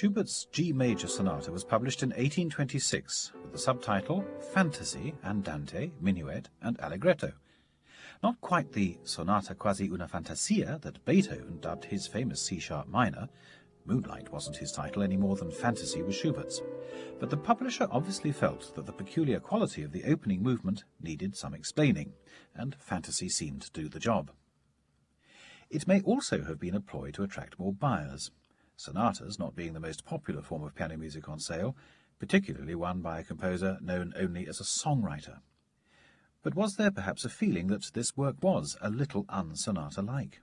Schubert's G major sonata was published in 1826 with the subtitle Fantasy Andante, Minuet and Allegretto. Not quite the sonata quasi una fantasia that Beethoven dubbed his famous C-sharp minor. Moonlight wasn't his title any more than Fantasy was Schubert's. But the publisher obviously felt that the peculiar quality of the opening movement needed some explaining, and Fantasy seemed to do the job. It may also have been a ploy to attract more buyers sonatas not being the most popular form of piano music on sale, particularly one by a composer known only as a songwriter. But was there perhaps a feeling that this work was a little unsonata-like?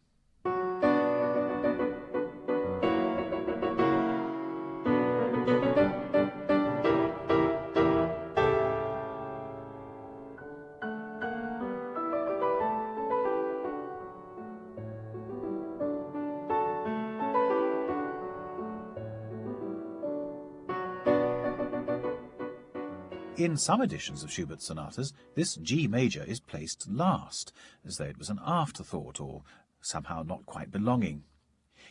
In some editions of Schubert's sonatas, this G major is placed last, as though it was an afterthought or somehow not quite belonging.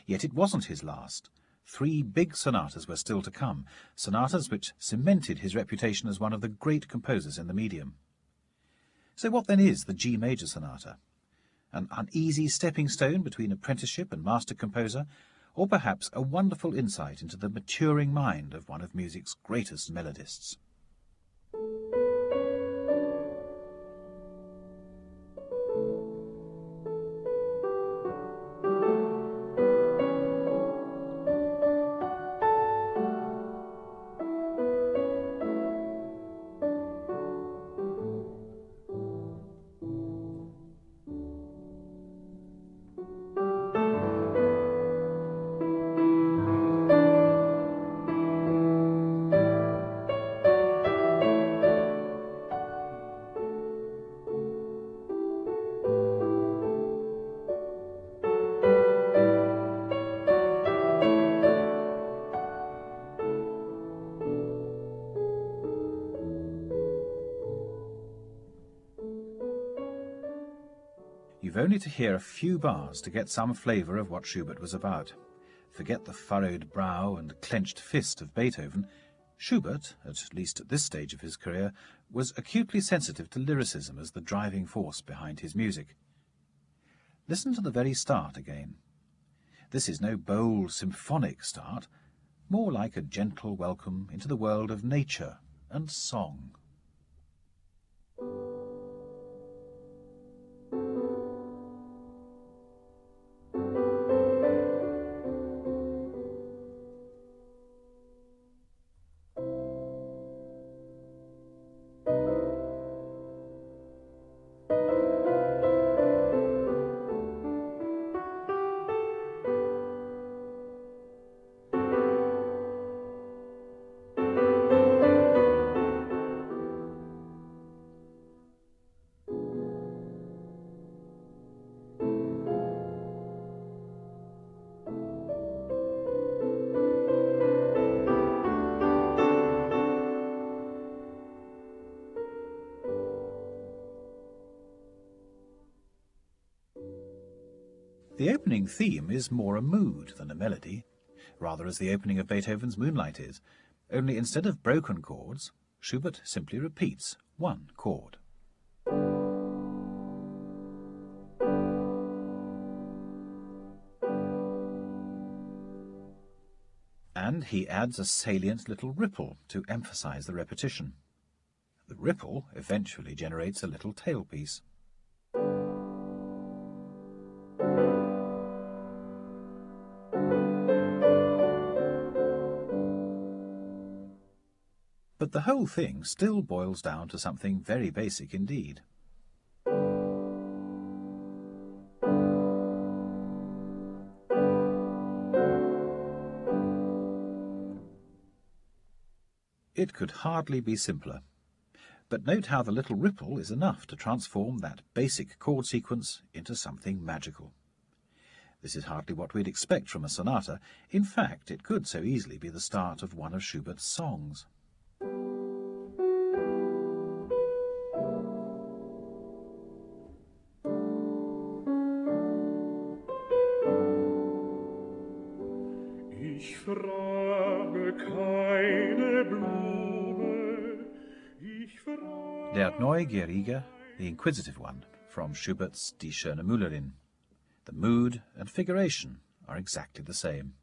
Yet it wasn't his last. Three big sonatas were still to come, sonatas which cemented his reputation as one of the great composers in the medium. So what then is the G major sonata? An uneasy stepping stone between apprenticeship and master composer, or perhaps a wonderful insight into the maturing mind of one of music's greatest melodists? You've only to hear a few bars to get some flavour of what Schubert was about. Forget the furrowed brow and clenched fist of Beethoven. Schubert, at least at this stage of his career, was acutely sensitive to lyricism as the driving force behind his music. Listen to the very start again. This is no bold symphonic start, more like a gentle welcome into the world of nature and song. Opening theme is more a mood than a melody, rather as the opening of Beethoven's Moonlight is, only instead of broken chords, Schubert simply repeats one chord. And he adds a salient little ripple to emphasize the repetition. The ripple eventually generates a little tailpiece. But the whole thing still boils down to something very basic indeed. It could hardly be simpler. But note how the little ripple is enough to transform that basic chord sequence into something magical. This is hardly what we'd expect from a sonata. In fact, it could so easily be the start of one of Schubert's songs. Der Neugierige, the inquisitive one, from Schubert's Die schöne Müllerin. The mood and figuration are exactly the same.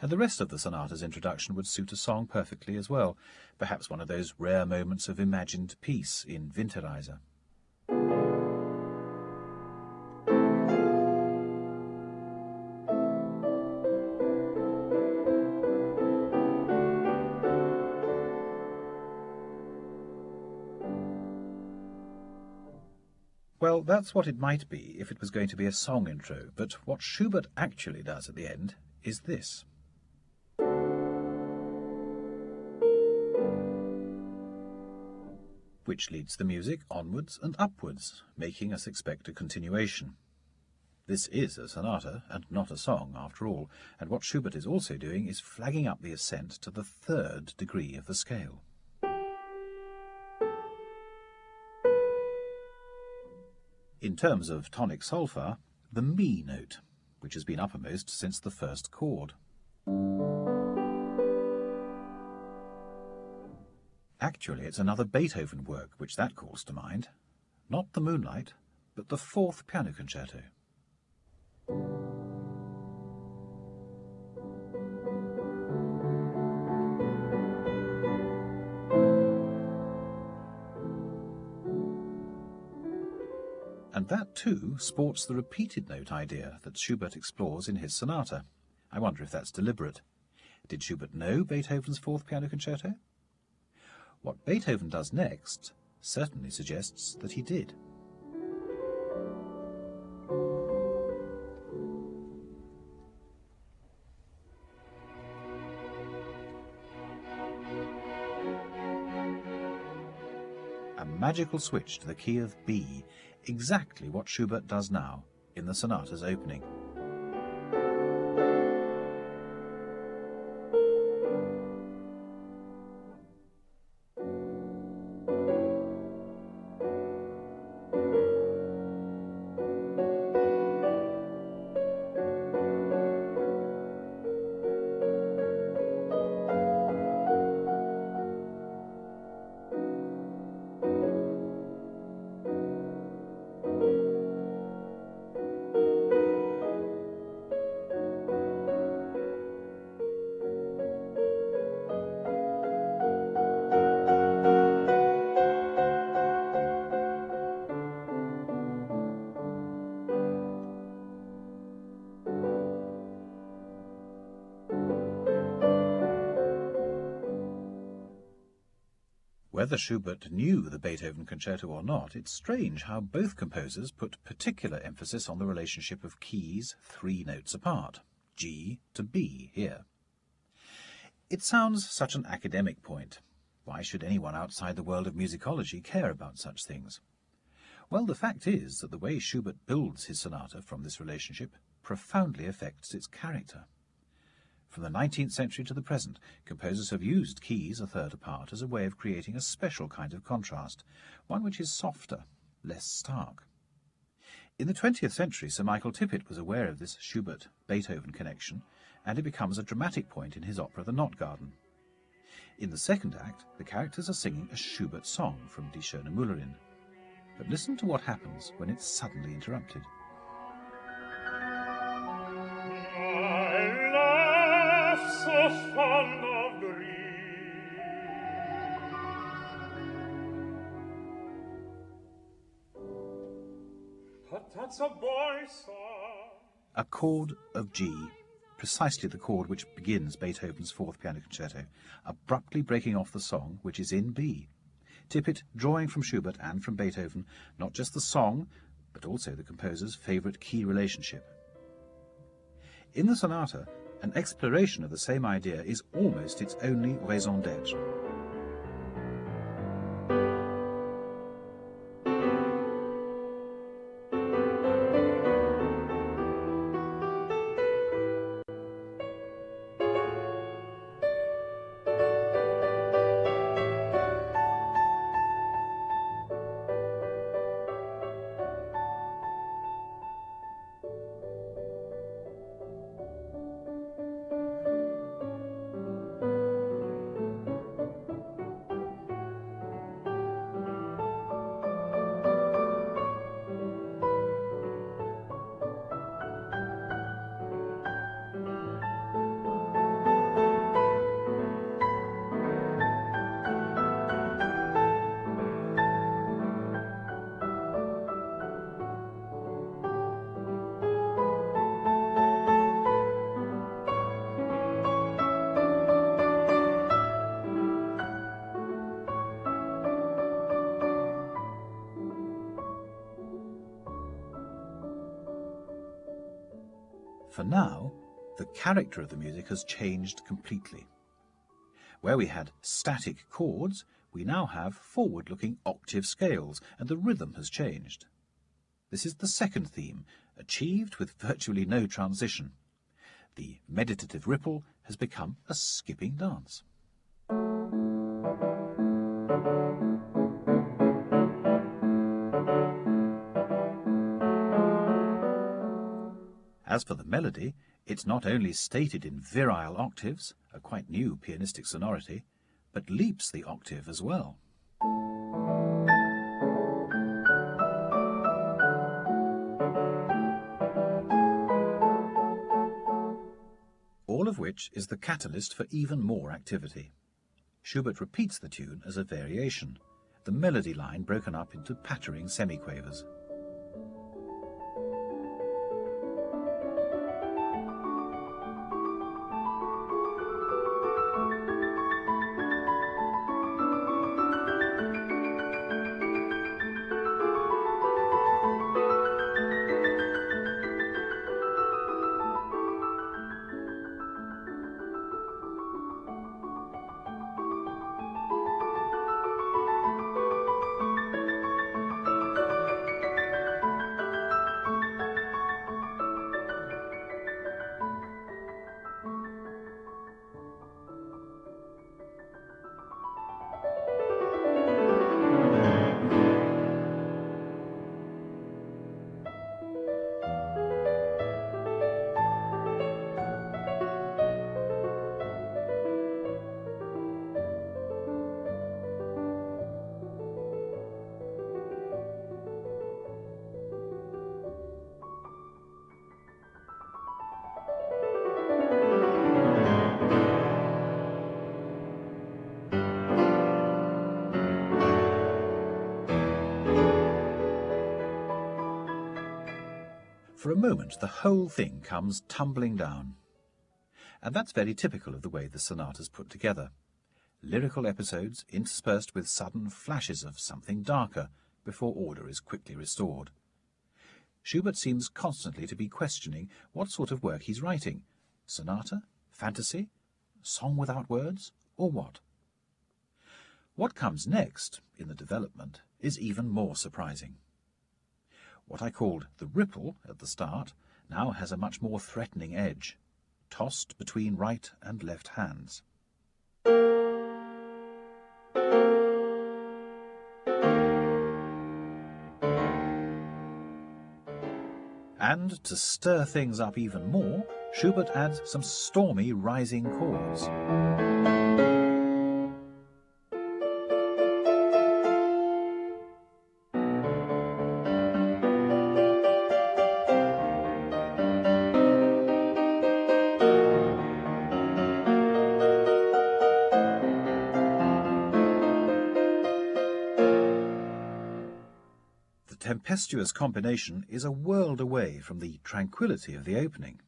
And the rest of the sonata's introduction would suit a song perfectly as well, perhaps one of those rare moments of imagined peace in Winterreise. That's what it might be if it was going to be a song intro, but what Schubert actually does at the end is this. Which leads the music onwards and upwards, making us expect a continuation. This is a sonata and not a song, after all, and what Schubert is also doing is flagging up the ascent to the third degree of the scale. In terms of tonic solfa, the mi note, which has been uppermost since the first chord. Actually, it's another Beethoven work which that calls to mind. Not the Moonlight, but the fourth piano concerto. And that too sports the repeated note idea that Schubert explores in his sonata. I wonder if that's deliberate. Did Schubert know Beethoven's Fourth Piano Concerto? What Beethoven does next certainly suggests that he did. A magical switch to the key of B exactly what Schubert does now in the sonata's opening. Whether Schubert knew the Beethoven concerto or not, it's strange how both composers put particular emphasis on the relationship of keys three notes apart, G to B here. It sounds such an academic point. Why should anyone outside the world of musicology care about such things? Well, the fact is that the way Schubert builds his sonata from this relationship profoundly affects its character. From the 19th century to the present, composers have used keys a third apart as a way of creating a special kind of contrast, one which is softer, less stark. In the 20th century, Sir Michael Tippett was aware of this Schubert-Beethoven connection, and it becomes a dramatic point in his opera The Knot Garden. In the second act, the characters are singing a Schubert song from Die schöne Müllerin. But listen to what happens when it's suddenly interrupted. A chord of G, precisely the chord which begins Beethoven's Fourth Piano Concerto, abruptly breaking off the song which is in B. Tippett drawing from Schubert and from Beethoven not just the song, but also the composer's favourite key relationship. In the sonata, an exploration of the same idea is almost its only raison d'être. For now, the character of the music has changed completely. Where we had static chords, we now have forward-looking octave scales, and the rhythm has changed. This is the second theme, achieved with virtually no transition. The meditative ripple has become a skipping dance. As for the melody, it's not only stated in virile octaves, a quite new pianistic sonority, but leaps the octave as well. All of which is the catalyst for even more activity. Schubert repeats the tune as a variation, the melody line broken up into pattering semiquavers. For a moment, the whole thing comes tumbling down. And that's very typical of the way the sonata's put together. Lyrical episodes interspersed with sudden flashes of something darker before order is quickly restored. Schubert seems constantly to be questioning what sort of work he's writing. Sonata? Fantasy? Song without words? Or what? What comes next, in the development, is even more surprising. What I called the ripple at the start now has a much more threatening edge, tossed between right and left hands. And to stir things up even more, Schubert adds some stormy rising chords. Tempestuous combination is a world away from the tranquility of the opening.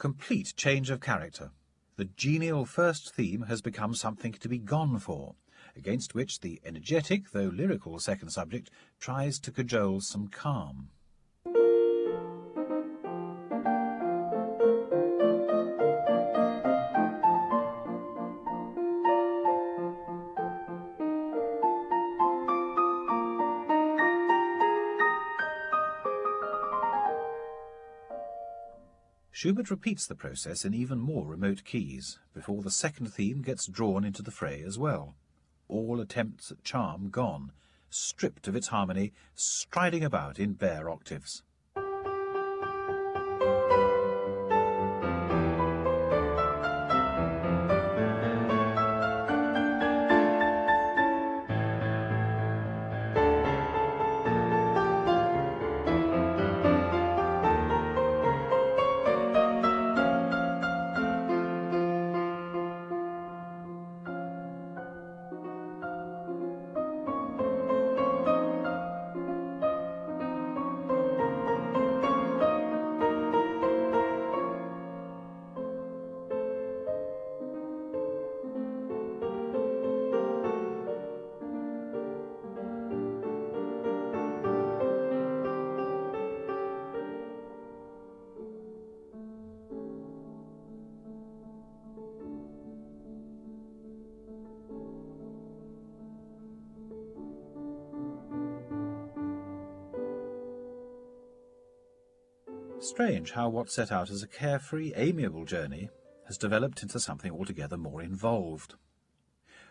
Complete change of character. The genial first theme has become something to be gone for, against which the energetic, though lyrical, second subject tries to cajole some calm. Schubert repeats the process in even more remote keys, before the second theme gets drawn into the fray as well. All attempts at charm gone, stripped of its harmony, striding about in bare octaves. Strange how what set out as a carefree, amiable journey has developed into something altogether more involved.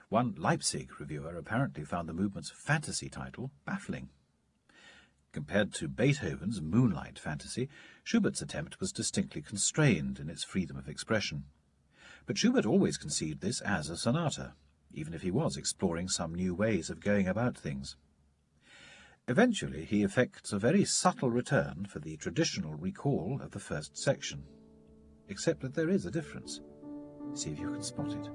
One Leipzig reviewer apparently found the movement's fantasy title baffling. Compared to Beethoven's moonlight fantasy, Schubert's attempt was distinctly constrained in its freedom of expression. But Schubert always conceived this as a sonata, even if he was exploring some new ways of going about things. Eventually, he effects a very subtle return for the traditional recall of the first section. Except that there is a difference. See if you can spot it.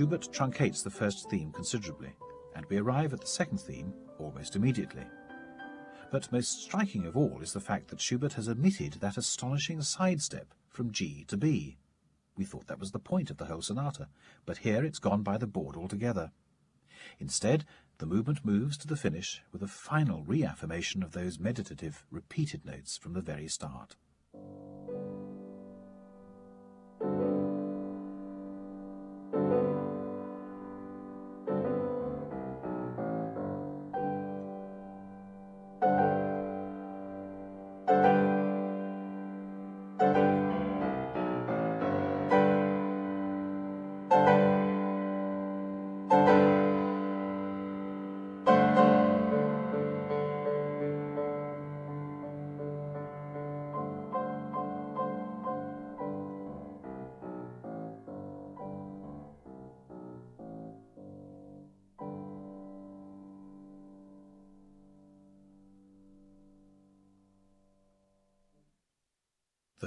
Schubert truncates the first theme considerably, and we arrive at the second theme almost immediately. But most striking of all is the fact that Schubert has omitted that astonishing sidestep from G to B. We thought that was the point of the whole sonata, but here it's gone by the board altogether. Instead, the movement moves to the finish with a final reaffirmation of those meditative, repeated notes from the very start.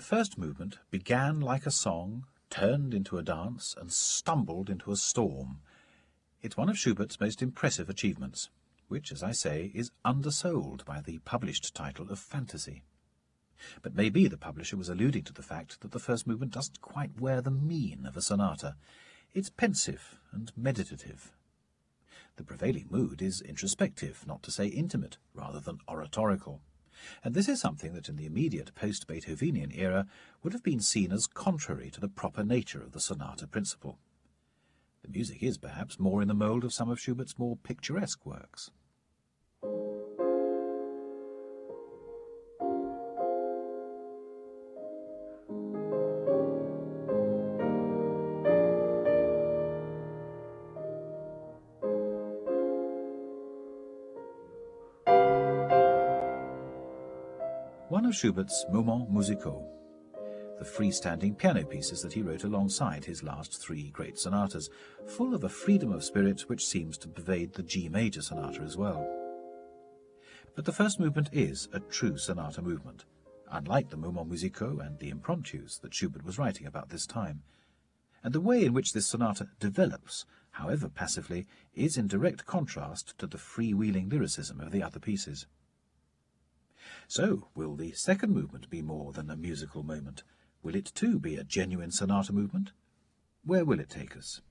First movement began like a song, turned into a dance, and stumbled into a storm. It's one of Schubert's most impressive achievements, which, as I say, is undersold by the published title of Fantasy. But maybe the publisher was alluding to the fact that the first movement doesn't quite wear the mien of a sonata. It's pensive and meditative. The prevailing mood is introspective, not to say intimate, rather than oratorical and this is something that in the immediate post-Beethovenian era would have been seen as contrary to the proper nature of the sonata principle. The music is perhaps more in the mould of some of Schubert's more picturesque works. One of Schubert's Moments musicaux, the freestanding piano pieces that he wrote alongside his last three great sonatas, full of a freedom of spirit which seems to pervade the G major sonata as well. But the first movement is a true sonata movement, unlike the Moments musicaux and the impromptus that Schubert was writing about this time. And the way in which this sonata develops, however passively, is in direct contrast to the freewheeling lyricism of the other pieces. So, will the second movement be more than a musical moment? Will it too be a genuine sonata movement? Where will it take us?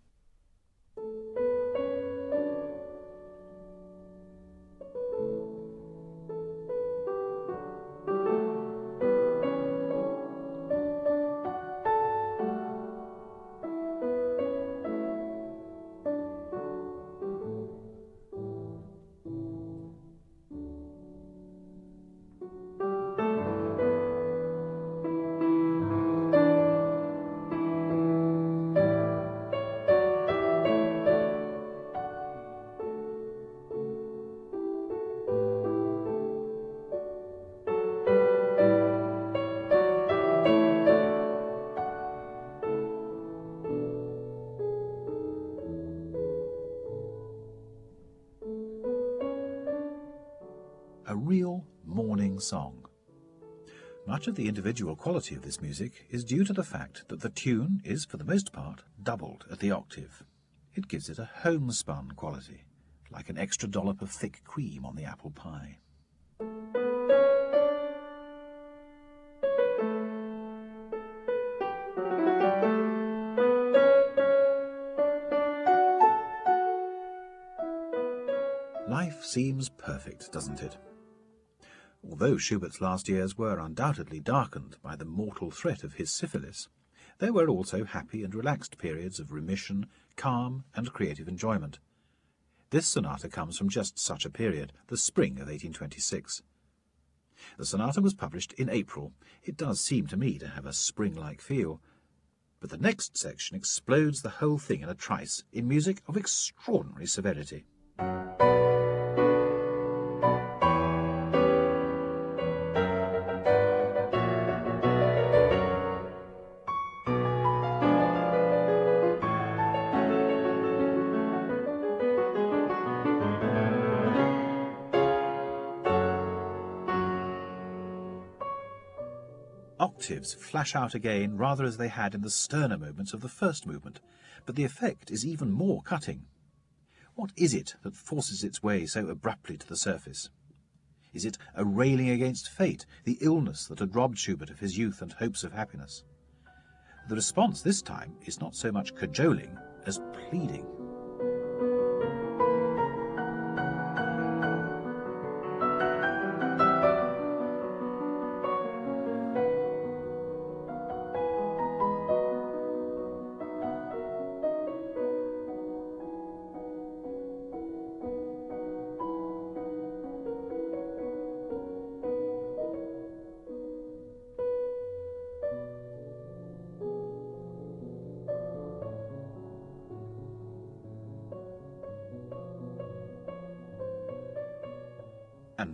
Song. Much of the individual quality of this music is due to the fact that the tune is, for the most part, doubled at the octave. It gives it a homespun quality, like an extra dollop of thick cream on the apple pie. Life seems perfect, doesn't it? Although Schubert's last years were undoubtedly darkened by the mortal threat of his syphilis, there were also happy and relaxed periods of remission, calm, and creative enjoyment. This sonata comes from just such a period, the spring of 1826. The sonata was published in April. It does seem to me to have a spring-like feel. But the next section explodes the whole thing in a trice, in music of extraordinary severity. Octaves flash out again rather as they had in the sterner moments of the first movement, but the effect is even more cutting. What is it that forces its way so abruptly to the surface? Is it a railing against fate, the illness that had robbed Schubert of his youth and hopes of happiness? The response this time is not so much cajoling as pleading.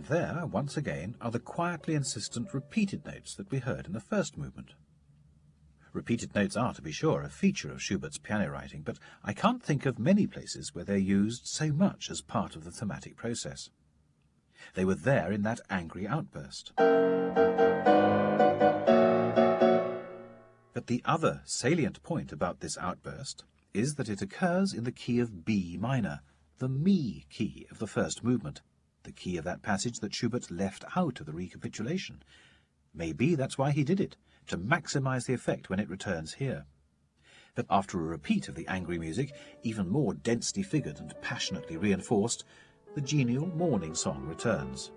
There, once again, are the quietly insistent repeated notes that we heard in the first movement. Repeated notes are, to be sure, a feature of Schubert's piano writing, but I can't think of many places where they're used so much as part of the thematic process. They were there in that angry outburst. But the other salient point about this outburst is that it occurs in the key of B minor, the mi key of the first movement, the key of that passage that Schubert left out of the recapitulation. Maybe that's why he did it, to maximize the effect when it returns here. But after a repeat of the angry music, even more densely figured and passionately reinforced, the genial morning song returns.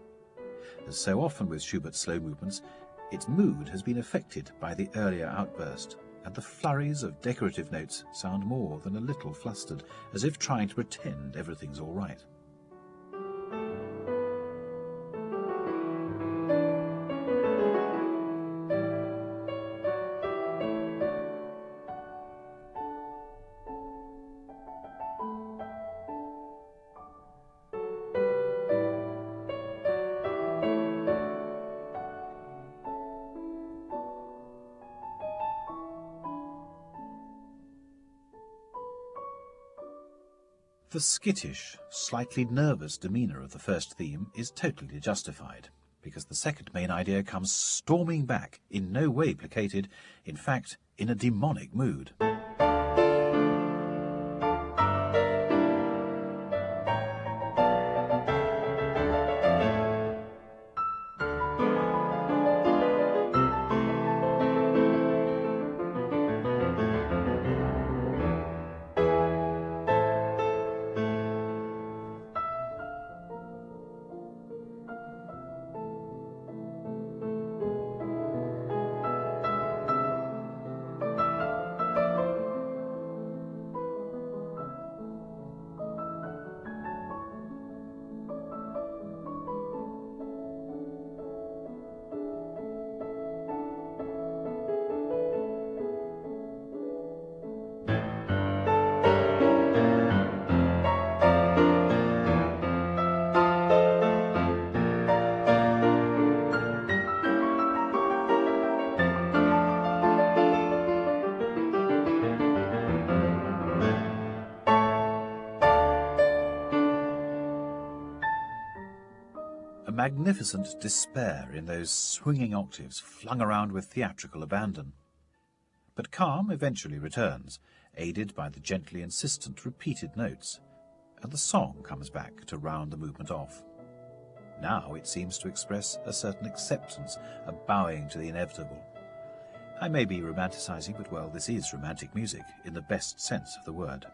As so often with Schubert's slow movements, its mood has been affected by the earlier outburst, and the flurries of decorative notes sound more than a little flustered, as if trying to pretend everything's all right. Skittish, slightly nervous demeanour of the first theme is totally justified, because the second main idea comes storming back, in no way placated, in fact, in a demonic mood. Magnificent despair in those swinging octaves flung around with theatrical abandon. But calm eventually returns, aided by the gently insistent repeated notes, and the song comes back to round the movement off. Now it seems to express a certain acceptance, a bowing to the inevitable. I may be romanticizing, but well, this is romantic music in the best sense of the word.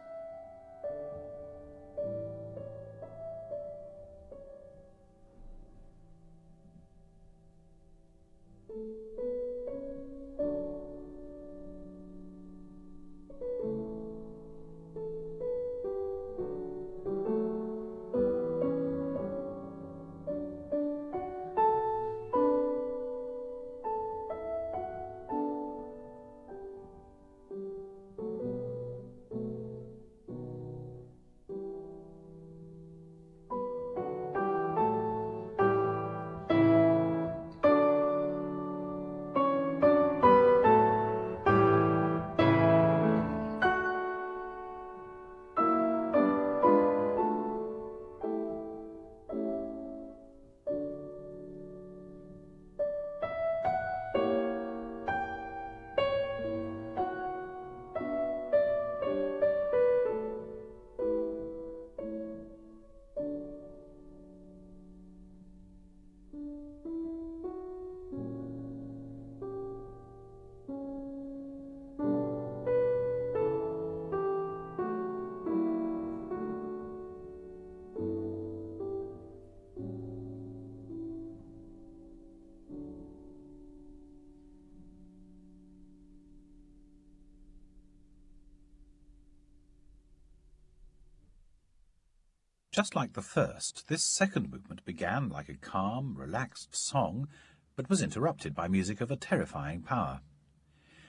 Just like the first, this second movement began like a calm, relaxed song, but was interrupted by music of a terrifying power.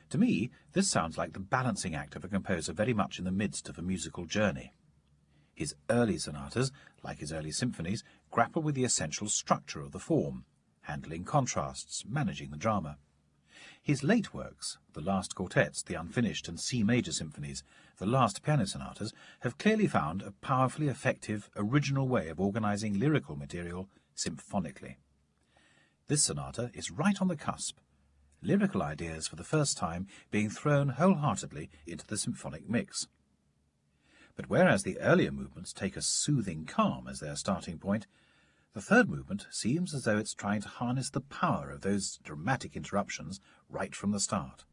To me, this sounds like the balancing act of a composer very much in the midst of a musical journey. His early sonatas, like his early symphonies, grapple with the essential structure of the form, handling contrasts, managing the drama. His late works, the last quartets, the unfinished and C major symphonies, the last piano sonatas, have clearly found a powerfully effective, original way of organizing lyrical material symphonically. This sonata is right on the cusp, lyrical ideas for the first time being thrown wholeheartedly into the symphonic mix. But whereas the earlier movements take a soothing calm as their starting point, the third movement seems as though it's trying to harness the power of those dramatic interruptions right from the start.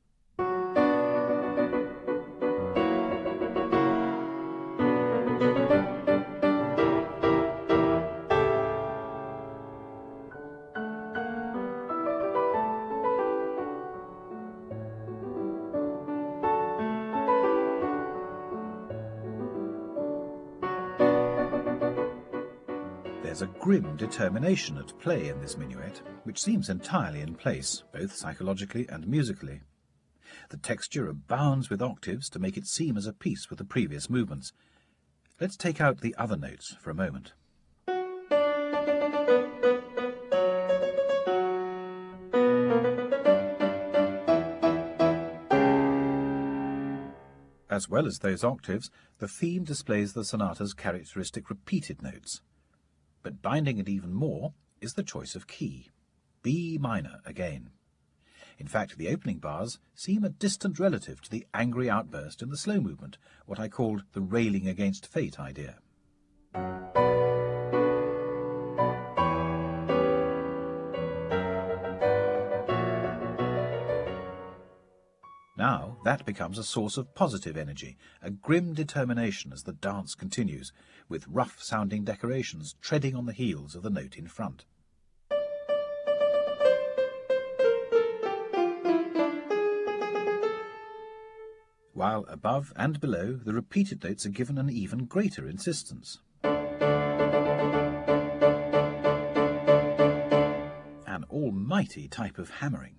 There's a grim determination at play in this minuet, which seems entirely in place, both psychologically and musically. The texture abounds with octaves to make it seem as a piece with the previous movements. Let's take out the other notes for a moment. As well as those octaves, the theme displays the sonata's characteristic repeated notes but binding it even more is the choice of key, B minor again. In fact, the opening bars seem a distant relative to the angry outburst in the slow movement, what I called the railing against fate idea. That becomes a source of positive energy, a grim determination as the dance continues, with rough-sounding decorations treading on the heels of the note in front. While above and below, the repeated notes are given an even greater insistence. An almighty type of hammering.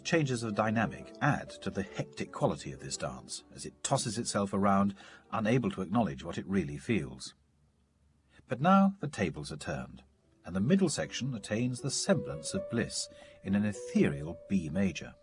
Changes of dynamic add to the hectic quality of this dance, as it tosses itself around, unable to acknowledge what it really feels. But now the tables are turned, and the middle section attains the semblance of bliss in an ethereal B major.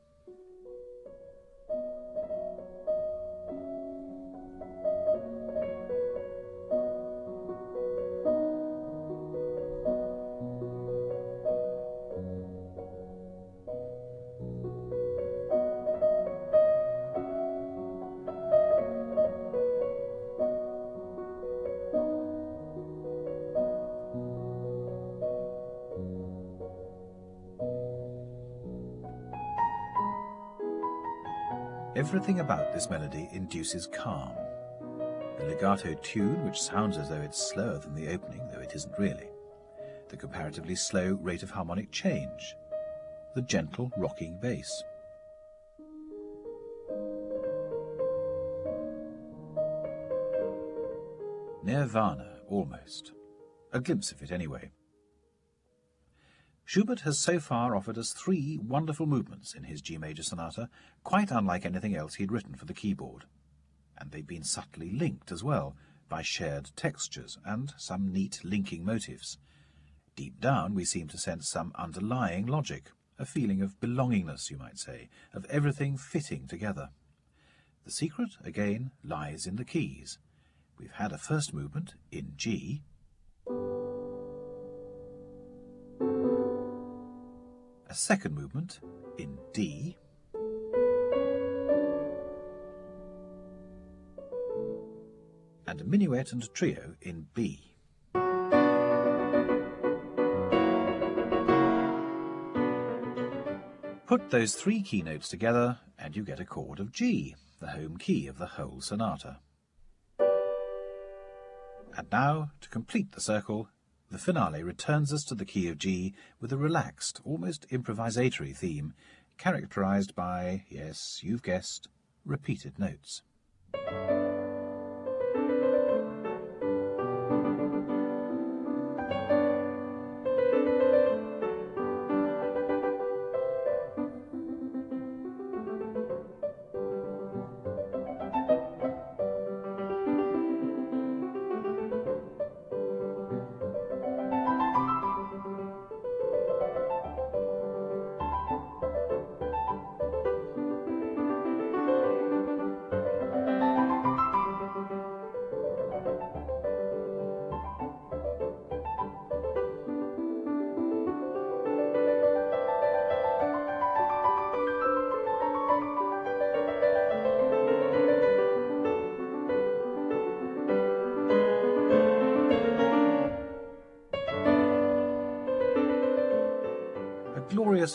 Everything about this melody induces calm. The legato tune, which sounds as though it's slower than the opening, though it isn't really. The comparatively slow rate of harmonic change. The gentle rocking bass. Nirvana, almost. A glimpse of it, anyway. Schubert has so far offered us three wonderful movements in his G major sonata, quite unlike anything else he'd written for the keyboard. And they've been subtly linked as well, by shared textures and some neat linking motifs. Deep down we seem to sense some underlying logic, a feeling of belongingness, you might say, of everything fitting together. The secret, again, lies in the keys. We've had a first movement in G, a second movement in D, and a minuet and trio in B. Put those three keynotes together and you get a chord of G, the home key of the whole sonata. And now, to complete the circle, the finale returns us to the key of G with a relaxed, almost improvisatory theme, characterized by, yes, you've guessed, repeated notes.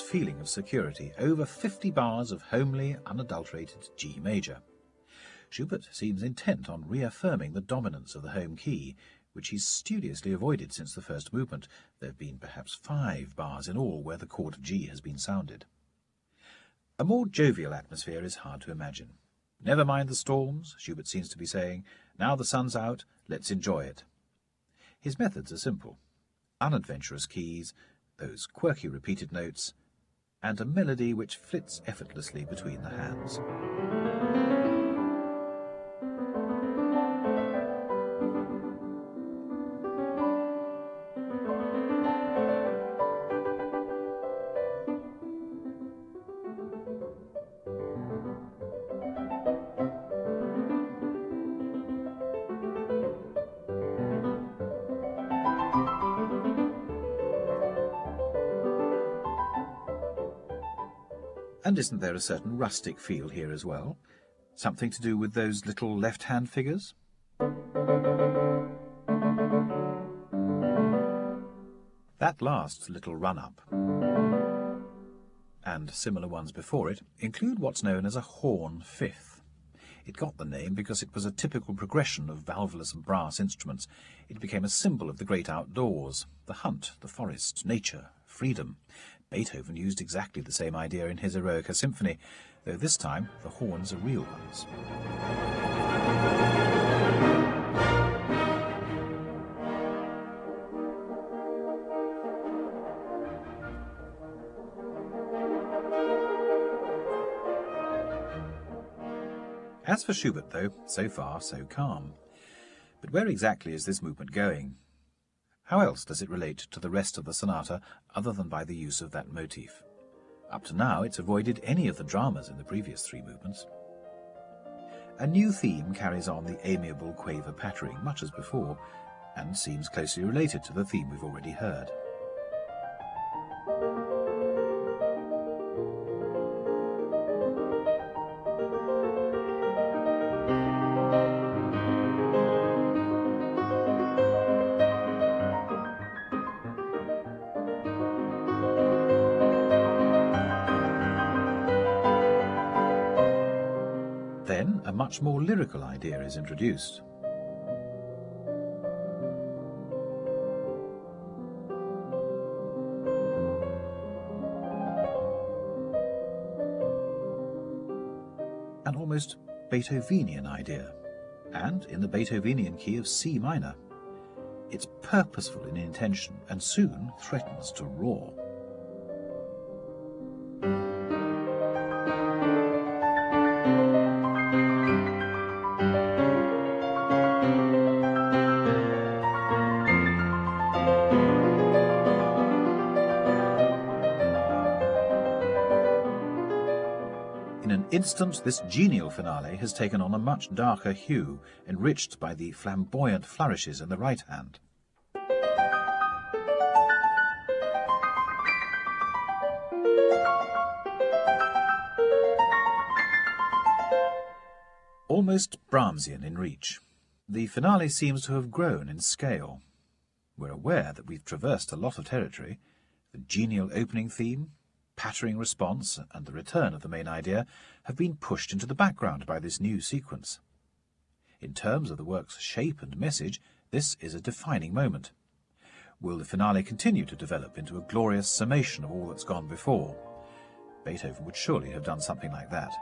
Feeling of security, over 50 bars of homely, unadulterated G major. Schubert seems intent on reaffirming the dominance of the home key, which he's studiously avoided since the first movement. There have been perhaps five bars in all where the chord of G has been sounded. A more jovial atmosphere is hard to imagine. Never mind the storms, Schubert seems to be saying. Now the sun's out, let's enjoy it. His methods are simple. Unadventurous keys, those quirky repeated notes, and a melody which flits effortlessly between the hands. Isn't there a certain rustic feel here as well? Something to do with those little left-hand figures? That last little run-up, and similar ones before it, include what's known as a horn fifth. It got the name because it was a typical progression of valveless brass instruments. It became a symbol of the great outdoors, the hunt, the forest, nature, freedom. Beethoven used exactly the same idea in his Eroica Symphony, though this time the horns are real ones. As for Schubert, though, so far so calm. But where exactly is this movement going? How else does it relate to the rest of the sonata other than by the use of that motif? Up to now, it's avoided any of the dramas in the previous three movements. A new theme carries on the amiable quaver pattering, much as before, and seems closely related to the theme we've already heard. Much more lyrical idea is introduced. An almost Beethovenian idea, and in the Beethovenian key of C minor. It's purposeful in intention and soon threatens to roar. In an instant, this genial finale has taken on a much darker hue, enriched by the flamboyant flourishes in the right hand. Almost Brahmsian in reach, the finale seems to have grown in scale. We're aware that we've traversed a lot of territory. The genial opening theme, pattering response, and the return of the main idea have been pushed into the background by this new sequence. In terms of the work's shape and message, this is a defining moment. Will the finale continue to develop into a glorious summation of all that's gone before? Beethoven would surely have done something like that.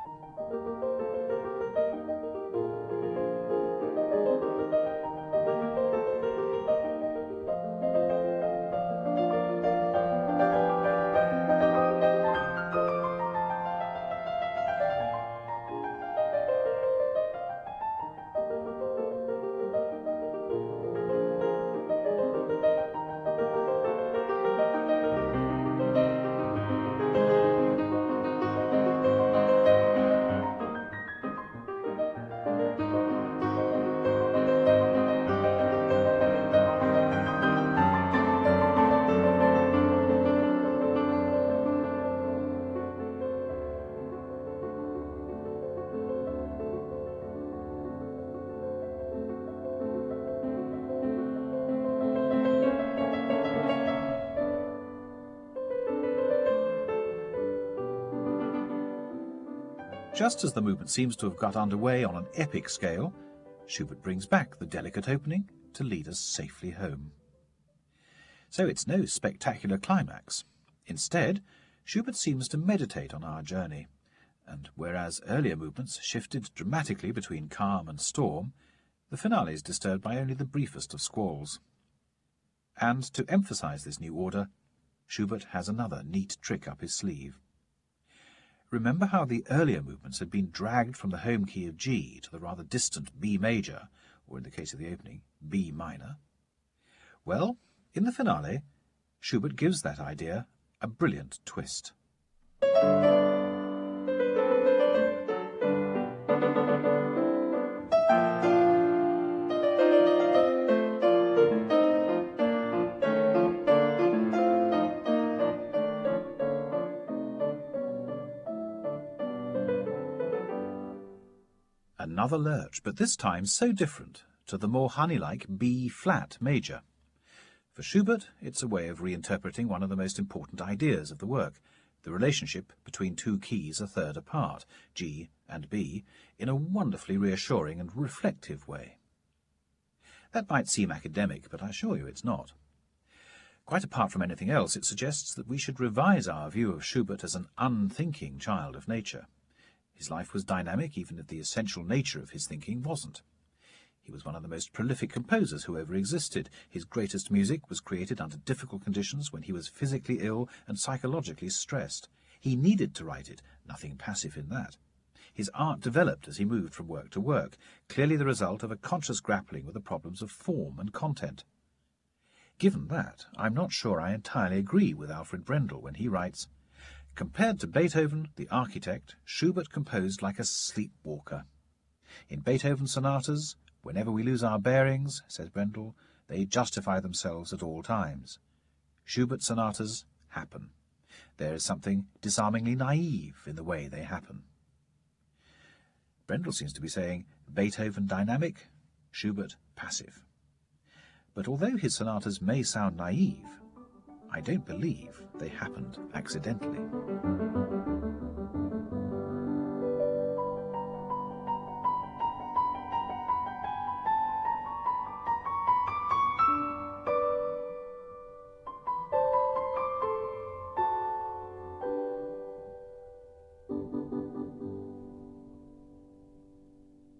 Just as the movement seems to have got underway on an epic scale, Schubert brings back the delicate opening to lead us safely home. So it's no spectacular climax. Instead, Schubert seems to meditate on our journey, and whereas earlier movements shifted dramatically between calm and storm, the finale is disturbed by only the briefest of squalls. And to emphasize this new order, Schubert has another neat trick up his sleeve. Remember how the earlier movements had been dragged from the home key of G to the rather distant B major, or in the case of the opening, B minor? Well, in the finale, Schubert gives that idea a brilliant twist. Another lurch, but this time so different, to the more honey-like B-flat major. For Schubert, it's a way of reinterpreting one of the most important ideas of the work, the relationship between two keys a third apart, G and B, in a wonderfully reassuring and reflective way. That might seem academic, but I assure you it's not. Quite apart from anything else, it suggests that we should revise our view of Schubert as an unthinking child of nature. His life was dynamic, even if the essential nature of his thinking wasn't. He was one of the most prolific composers who ever existed. His greatest music was created under difficult conditions when he was physically ill and psychologically stressed. He needed to write it, nothing passive in that. His art developed as he moved from work to work, clearly the result of a conscious grappling with the problems of form and content. Given that, I'm not sure I entirely agree with Alfred Brendel when he writes, Compared to Beethoven, the architect, Schubert composed like a sleepwalker. In Beethoven's sonatas, whenever we lose our bearings, says Brendel, they justify themselves at all times. Schubert sonatas happen. There is something disarmingly naive in the way they happen. Brendel seems to be saying Beethoven dynamic, Schubert passive. But although his sonatas may sound naive, I don't believe they happened accidentally.